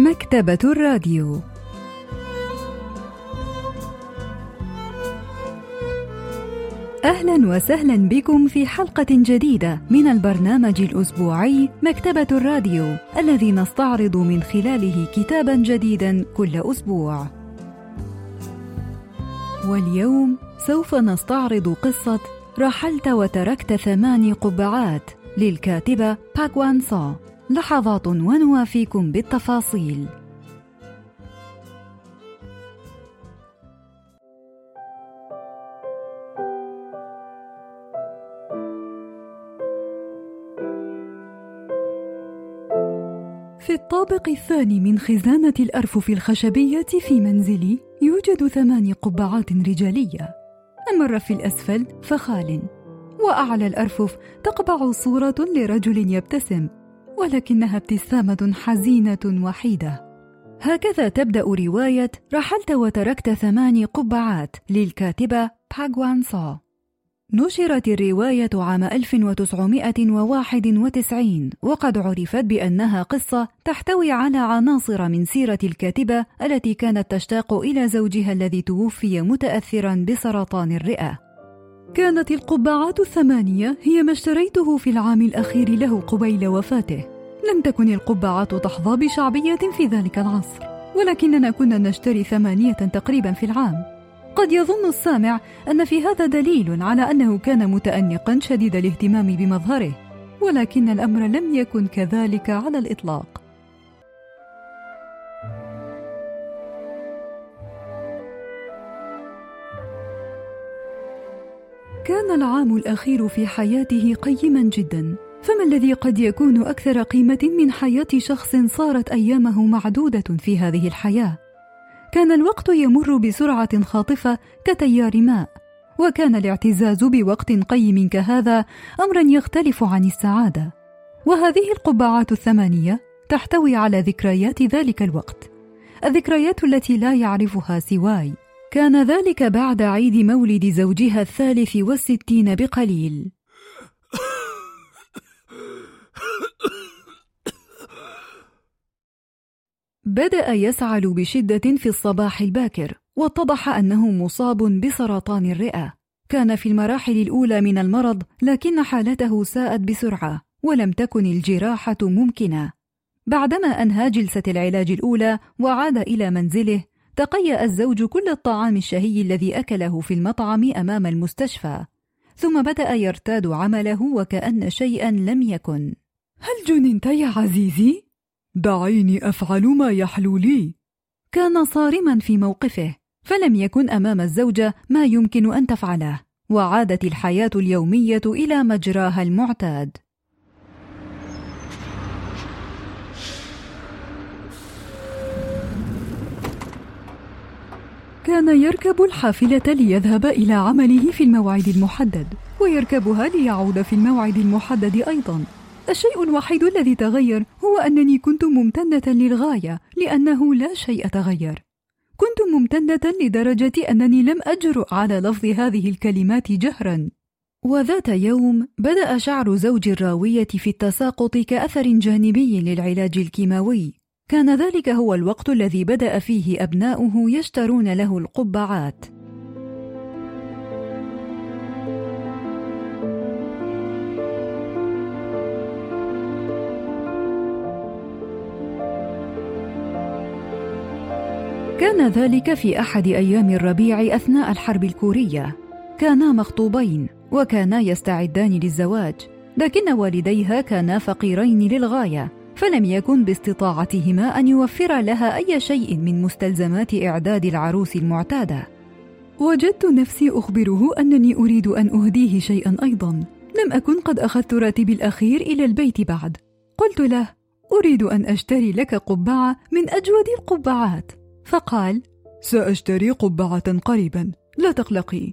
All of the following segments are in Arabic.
مكتبة الراديو أهلا وسهلا بكم في حلقة جديدة من البرنامج الأسبوعي مكتبة الراديو الذي نستعرض من خلاله كتابا جديدا كل أسبوع. واليوم سوف نستعرض قصة رحلت وتركت ثماني قبعات للكاتبة باك وان سو لحظات ونوافيكم بالتفاصيل. في الطابق الثاني من خزانة الأرفف الخشبية في منزلي يوجد ثمان قبعات رجالية. أما الرف الأسفل فخال وأعلى الأرفف تقبع صورة لرجل يبتسم. ولكنها ابتسامة حزينة وحيدة هكذا تبدأ رواية رحلت وتركت ثماني قبعات للكاتبة باغوان سو نشرت الرواية عام 1991 وقد عرفت بأنها قصة تحتوي على عناصر من سيرة الكاتبة التي كانت تشتاق إلى زوجها الذي توفي متأثرا بسرطان الرئة. كانت القبعات الثمانية هي ما اشتريته في العام الأخير له قبيل وفاته. لم تكن القبعات تحظى بشعبية في ذلك العصر، ولكننا كنا نشتري ثمانية تقريبا في العام. قد يظن السامع أن في هذا دليل على أنه كان متانقا شديد الاهتمام بمظهره ولكن الأمر لم يكن كذلك على الإطلاق كان العام الأخير في حياته قيما جدا. فما الذي قد يكون أكثر قيمة من حياة شخص صارت أيامه معدودة في هذه الحياة؟ كان الوقت يمر بسرعة خاطفة كتيار ماء وكان الاعتزاز بوقت قيم كهذا أمرا يختلف عن السعادة. وهذه القبعات الثمانية تحتوي على ذكريات ذلك الوقت الذكريات التي لا يعرفها سواي. كان ذلك بعد عيد مولد زوجها الثالث والستين بقليل بدأ يسعل بشدة في الصباح الباكر، واتضح أنه مصاب بسرطان الرئة. كان في المراحل الأولى من المرض، لكن حالته ساءت بسرعة، ولم تكن الجراحة ممكنة. بعدما أنهى جلسة العلاج الأولى وعاد إلى منزله، تقيأ الزوج كل الطعام الشهي الذي أكله في المطعم أمام المستشفى، ثم بدأ يرتاد عمله وكأن شيئا لم يكن. هل جننت يا عزيزي؟ دعيني أفعل ما يحلو لي كان صارما في موقفه فلم يكن أمام الزوجه ما يمكن أن تفعله وعادت الحياة اليومية إلى مجراها المعتاد كان يركب الحافلة ليذهب إلى عمله في الموعد المحدد ويركبها ليعود في الموعد المحدد أيضا. الشيء الوحيد الذي تغير هو أنني كنت ممتنة للغاية لأنه لا شيء تغير. كنت ممتنة لدرجة أنني لم أجرؤ على لفظ هذه الكلمات جهرا. وذات يوم بدأ شعر زوج الراوية في التساقط كأثر جانبي للعلاج الكيماوي. كان ذلك هو الوقت الذي بدأ فيه أبناؤه يشترون له القبعات. كان ذلك في أحد أيام الربيع أثناء الحرب الكورية. كانا مخطوبين وكانا يستعدان للزواج لكن والديها كانا فقيرين للغاية. فلم يكن باستطاعتهما أن يوفر لها أي شيء من مستلزمات إعداد العروس المعتادة. وجدت نفسي أخبره أنني أريد أن أهديه شيئا أيضا. لم أكن قد أخذت راتبي الأخير إلى البيت بعد. قلت له أريد أن أشتري لك قبعة من أجود القبعات. فقال سأشتري قبعة قريبا. لا تقلقي.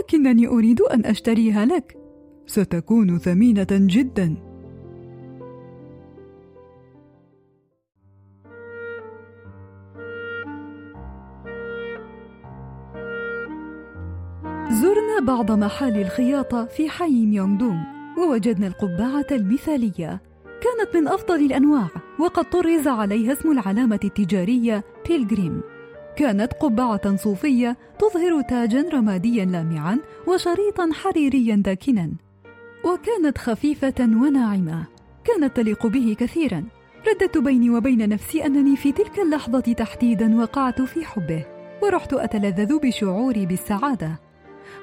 لكنني أريد أن أشتريها لك. ستكون ثمينة جدا. زرنا بعض محال الخياطة في حي ميونغ دونغ ووجدنا القبعة المثالية. كانت من أفضل الأنواع وقد طرز عليها اسم العلامة التجارية بيلغريم. كانت قبعة صوفية تظهر تاجا رماديا لامعا وشريطا حريريا داكنا. وكانت خفيفة وناعمة. كانت تليق به كثيرا. رددت بيني وبين نفسي أنني في تلك اللحظة تحديدا وقعت في حبه ورحت أتلذذ بشعوري بالسعادة.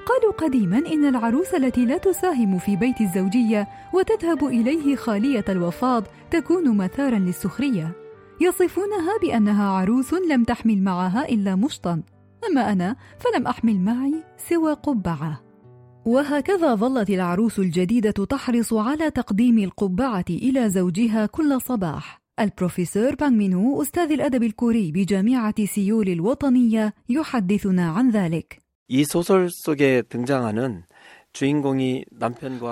قالوا قديما إن العروس التي لا تساهم في بيت الزوجية وتذهب إليه خالية الوفاض تكون مثارا للسخرية. يصفونها بأنها عروس لم تحمل معها إلا مشطا. أما أنا فلم أحمل معي سوى قبعة. وهكذا ظلت العروس الجديدة تحرص على تقديم القبعة إلى زوجها كل صباح. البروفيسور بانغ مينو أستاذ الأدب الكوري بجامعة سيول الوطنية يحدثنا عن ذلك. 이 소설 속에 등장하는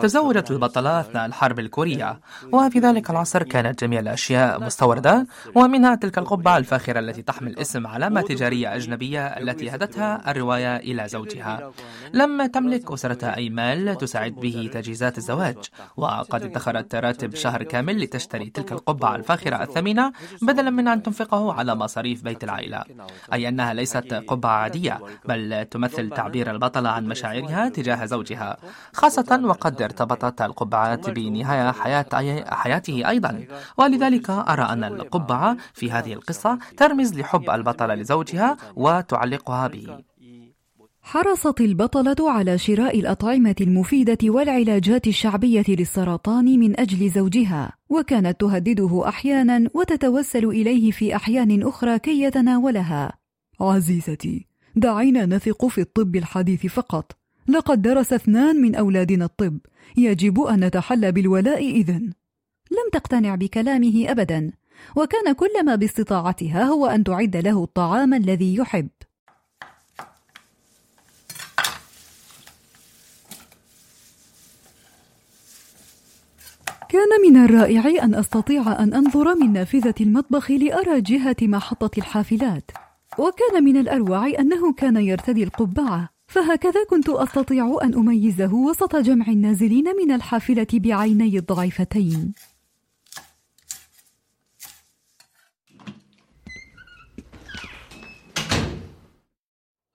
تزوجت البطلة أثناء الحرب الكورية وفي ذلك العصر كانت جميع الأشياء مستوردة ومنها تلك القبعة الفاخرة التي تحمل اسم علامة تجارية أجنبية التي هدتها الرواية إلى زوجها. لم تملك أسرتها أي مال تساعد به تجهيزات الزواج وقد ادخرت راتب شهر كامل لتشتري تلك القبعة الفاخرة الثمينة بدلا من أن تنفقه على مصاريف بيت العائلة. أي أنها ليست قبعة عادية بل تمثل تعبير البطلة عن مشاعرها تجاه زوجها. خاصة وقد ارتبطت القبعات بنهاية حياة حياته أيضا. ولذلك أرى أن القبعة في هذه القصة ترمز لحب البطلة لزوجها وتعلقها به. حرصت البطلة على شراء الأطعمة المفيدة والعلاجات الشعبية للسرطان من أجل زوجها، وكانت تهدده أحيانا وتتوسل إليه في أحيان أخرى كي يتناولها. عزيزتي، دعينا نثق في الطب الحديث فقط، لقد درس اثنان من أولادنا الطب. يجب أن نتحلى بالولاء إذن. لم تقتنع بكلامه أبدا وكان كل ما باستطاعتها هو أن تعد له الطعام الذي يحب. كان من الرائع أن أستطيع أن أنظر من نافذة المطبخ لأرى جهة محطة الحافلات. وكان من الأروع أنه كان يرتدي القبعة. فهكذا كنت أستطيع أن أميزه وسط جمع النازلين من الحافلة بعيني الضعيفتين.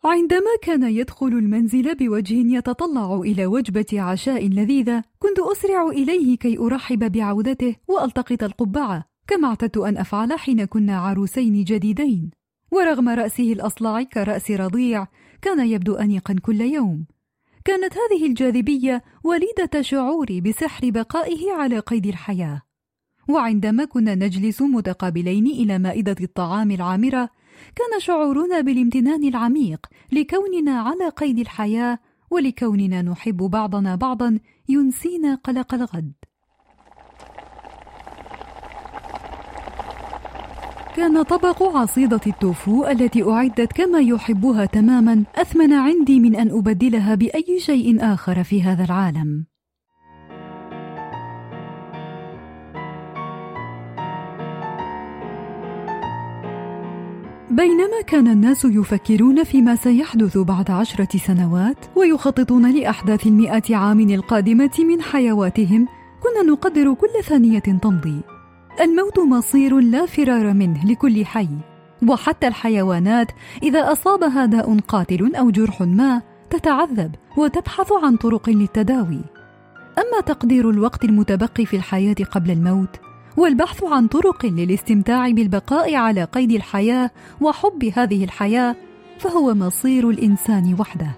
عندما كان يدخل المنزل بوجه يتطلع إلى وجبة عشاء لذيذة كنت أسرع إليه كي أرحب بعودته وألتقط القبعة كما اعتدت أن أفعل حين كنا عروسين جديدين. ورغم رأسه الأصلع كرأس رضيع كان يبدو أنيقا كل يوم. كانت هذه الجاذبية وليدة شعوري بسحر بقائه على قيد الحياة. وعندما كنا نجلس متقابلين إلى مائدة الطعام العامرة كان شعورنا بالامتنان العميق لكوننا على قيد الحياة ولكوننا نحب بعضنا بعضا ينسينا قلق الغد. كان طبق عصيدة التوفو التي أعدت كما يحبها تماما أثمن عندي من أن أبدلها بأي شيء آخر في هذا العالم. بينما كان الناس يفكرون فيما سيحدث بعد عشرة سنوات ويخططون لأحداث المئة عام القادمة من حيواتهم كنا نقدر كل ثانية تمضي الموت مصير لا فرار منه لكل حي. وحتى الحيوانات إذا أصابها داء قاتل أو جرح ما تتعذب وتبحث عن طرق للتداوي. أما تقدير الوقت المتبقي في الحياة قبل الموت والبحث عن طرق للاستمتاع بالبقاء على قيد الحياة وحب هذه الحياة فهو مصير الإنسان وحده.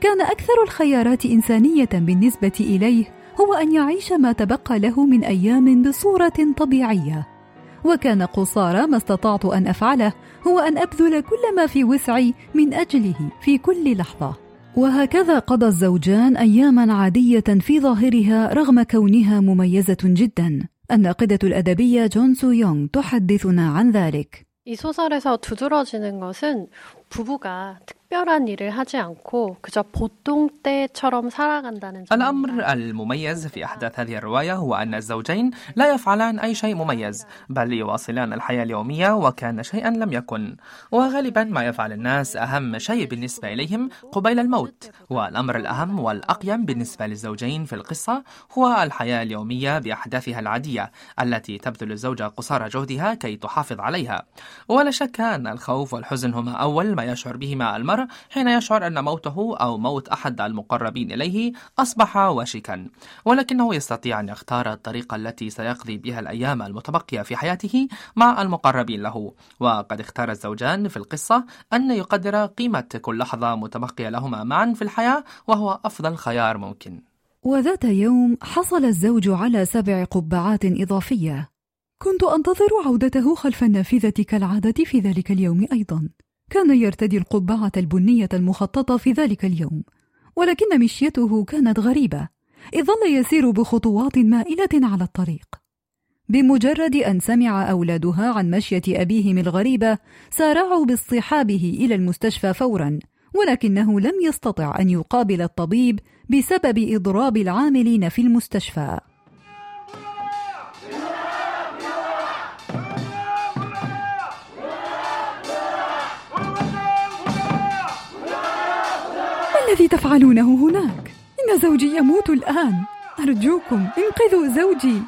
كان أكثر الخيارات إنسانية بالنسبة إليه هو ان يعيش ما تبقى له من ايام بصوره طبيعيه وكان قصارى ما استطعت ان افعله هو ان ابذل كل ما في وسعي من اجله في كل لحظه وهكذا قضى الزوجان اياما عاديه في ظاهرها رغم كونها مميزه جدا الناقده الادبيه جون سو يونغ تحدثنا عن ذلك 이 소설에서 두드러지는 것은 부부가 특별한 일을 하지 않고 그저 보통 때처럼 살아간다는 الأمر المميز في أحداث هذه الرواية هو أن الزوجين لا يفعلان أي شيء مميز بل يواصلان الحياة اليومية وكان شيئا لم يكن وغالبا ما يفعل الناس أهم شيء بالنسبة إليهم قبيل الموت والأمر الأهم والأقيم بالنسبة للزوجين في القصة هو الحياة اليومية بأحداثها العادية التي تبذل الزوجة قصارى جهدها كي تحافظ عليها ولا شك أن الخوف والحزن هما أول ما يشعر بهما المرء حين يشعر أن موته أو موت أحد المقربين إليه أصبح وشكا ولكنه يستطيع أن يختار الطريقة التي سيقضي بها الأيام المتبقية في حياته مع المقربين له. وقد اختار الزوجان في القصة أن يقدر قيمة كل لحظة متبقية لهما معا في الحياة وهو أفضل خيار ممكن. وذات يوم حصل الزوج على سبع قبعات إضافية. كنت أنتظر عودته خلف النافذة كالعادة في ذلك اليوم أيضا. كان يرتدي القبعة البنية المخططة في ذلك اليوم ولكن مشيته كانت غريبة إذ ظل يسير بخطوات مائلة على الطريق. بمجرد أن سمع أولادها عن مشية أبيهم الغريبة سارعوا باصطحابه إلى المستشفى فورا ولكنه لم يستطع أن يقابل الطبيب بسبب إضراب العاملين في المستشفى. الذي تفعلونه هناك؟ إن زوجي يموت الآن. أرجوكم انقذوا زوجي.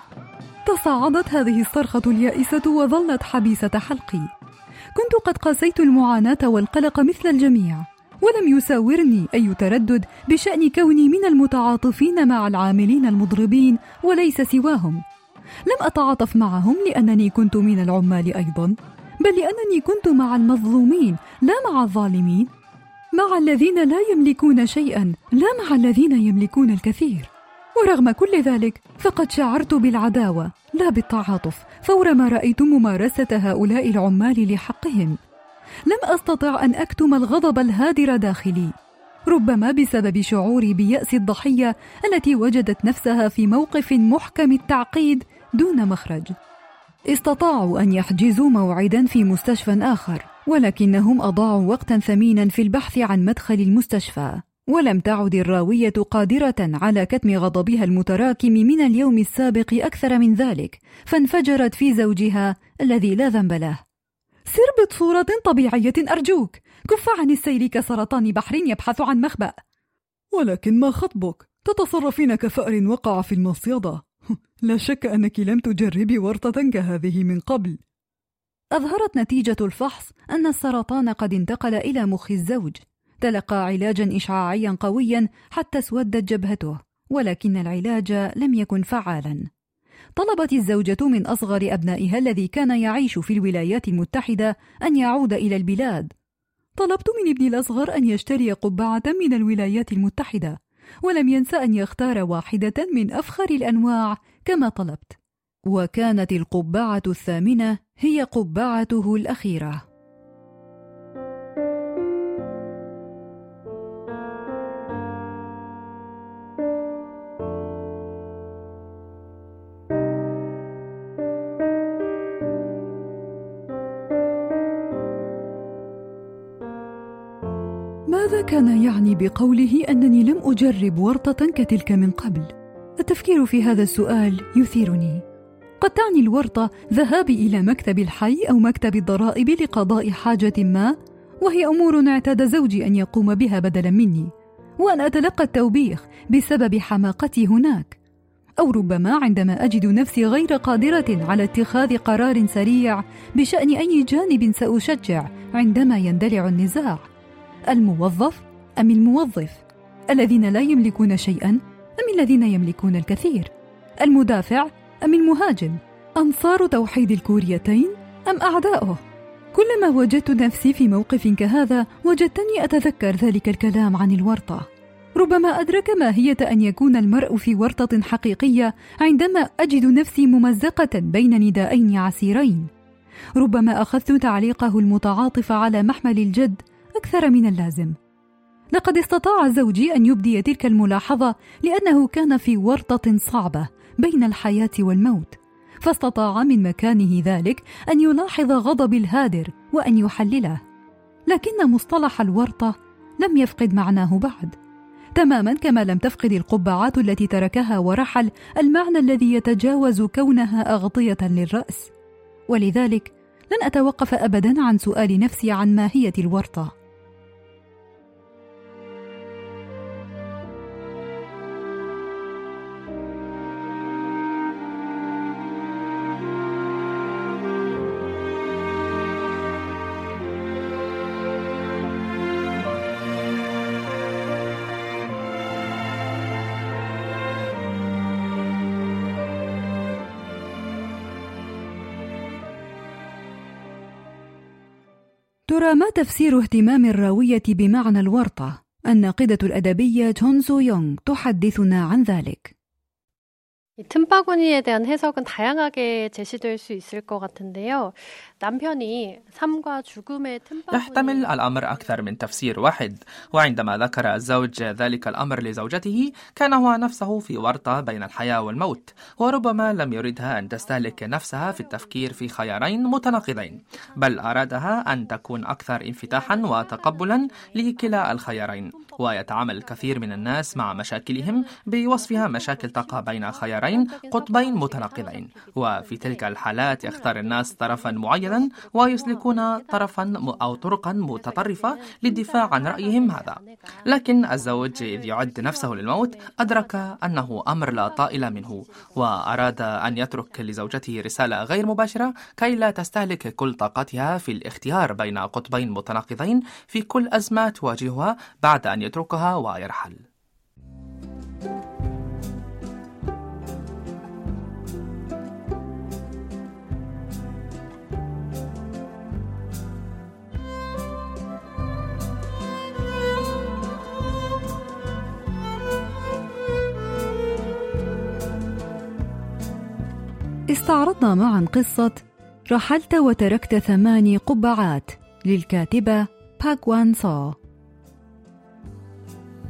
تصاعدت هذه الصرخة اليائسة وظلت حبيسة حلقي. كنت قد قاسيت المعاناة والقلق مثل الجميع. ولم يساورني أي تردد بشأن كوني من المتعاطفين مع العاملين المضربين وليس سواهم. لم أتعاطف معهم لأنني كنت من العمال أيضا بل لأنني كنت مع المظلومين لا مع الظالمين. مع الذين لا يملكون شيئا لا مع الذين يملكون الكثير. ورغم كل ذلك فقد شعرت بالعداوة لا بالتعاطف. فورما رأيت ممارسة هؤلاء العمال لحقهم. لم أستطع أن أكتم الغضب الهادر داخلي. ربما بسبب شعوري بيأس الضحية التي وجدت نفسها في موقف محكم التعقيد دون مخرج. استطاعوا أن يحجزوا موعدا في مستشفى آخر. ولكنهم أضاعوا وقتا ثمينا في البحث عن مدخل المستشفى ولم تعد الراوية قادرة على كتم غضبها المتراكم من اليوم السابق أكثر من ذلك فانفجرت في زوجها الذي لا ذنب له. سر بصوره طبيعية أرجوك. كف عن السير كسرطان بحر يبحث عن مخبأ. ولكن ما خطبك؟ تتصرفين كفأر وقع في المصيدة. لا شك أنك لم تجربي ورطة كهذه من قبل. أظهرت نتيجة الفحص أن السرطان قد انتقل إلى مخ الزوج. تلقى علاجا إشعاعيا قويا حتى اسودت جبهته ولكن العلاج لم يكن فعالا. طلبت الزوجة من أصغر أبنائها الذي كان يعيش في الولايات المتحدة أن يعود إلى البلاد. طلبت من ابني الأصغر أن يشتري قبعة من الولايات المتحدة ولم ينس أن يختار واحدة من أفخر الأنواع كما طلبت. وكانت القبعة الثامنة هي قبعته الأخيرة. ماذا كان يعني بقوله أنني لم أجرب ورطة كتلك من قبل؟ التفكير في هذا السؤال يثيرني. قد تعني الورطة ذهابي إلى مكتب الحي أو مكتب الضرائب لقضاء حاجة ما وهي أمور اعتاد زوجي أن يقوم بها بدلا مني وأن أتلقى التوبيخ بسبب حماقتي هناك. أو ربما عندما أجد نفسي غير قادرة على اتخاذ قرار سريع بشأن أي جانب سأشجع عندما يندلع النزاع. الموظف أم الموظف؟ الذين لا يملكون شيئا أم الذين يملكون الكثير؟ المدافع أم المهاجم؟ أنصار توحيد الكوريتين أم أعداؤه؟ كلما وجدت نفسي في موقف كهذا وجدتني أتذكر ذلك الكلام عن الورطة. ربما أدرك ماهية أن يكون المرء في ورطة حقيقية عندما أجد نفسي ممزقة بين ندائين عسيرين. ربما أخذت تعليقه المتعاطف على محمل الجد أكثر من اللازم. لقد استطاع زوجي أن يبدي تلك الملاحظة لأنه كان في ورطة صعبة. بين الحياة والموت، فاستطاع من مكانه ذلك أن يلاحظ غضبي الهادر وأن يحلله. لكن مصطلح الورطة لم يفقد معناه بعد. تماما كما لم تفقد القبعات التي تركها ورحل المعنى الذي يتجاوز كونها أغطية للرأس. ولذلك لن أتوقف أبدا عن سؤال نفسي عن ماهية الورطة. ترى ما تفسير اهتمام الراوية بمعنى الورطة؟ الناقدة الأدبية جون سو يونغ تحدثنا عن ذلك. 이 틈바구니에 대한 해석은 다양하게 제시될 수 있을 것 같은데요. يحتمل الأمر أكثر من تفسير واحد وعندما ذكر الزوج ذلك الأمر لزوجته كان هو نفسه في ورطة بين الحياة والموت وربما لم يردها أن تستهلك نفسها في التفكير في خيارين متناقضين بل أرادها أن تكون أكثر انفتاحا وتقبلا لكلا الخيارين ويتعامل الكثير من الناس مع مشاكلهم بوصفها مشاكل تقع بين خيارين قطبين متناقضين وفي تلك الحالات يختار الناس طرفا معينا ويسلكون طرفا أو طرقا متطرفة للدفاع عن رأيهم هذا. لكن الزوج إذ يعد نفسه للموت أدرك أنه أمر لا طائل منه وأراد أن يترك لزوجته رسالة غير مباشرة كي لا تستهلك كل طاقتها في الاختيار بين قطبين متناقضين في كل أزمة تواجهها بعد أن يتركها ويرحل. استعرضنا معا قصة رحلت وتركت ثماني قبعات للكاتبة باك وان سو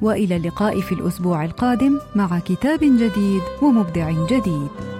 وإلى اللقاء في الأسبوع القادم مع كتاب جديد ومبدع جديد.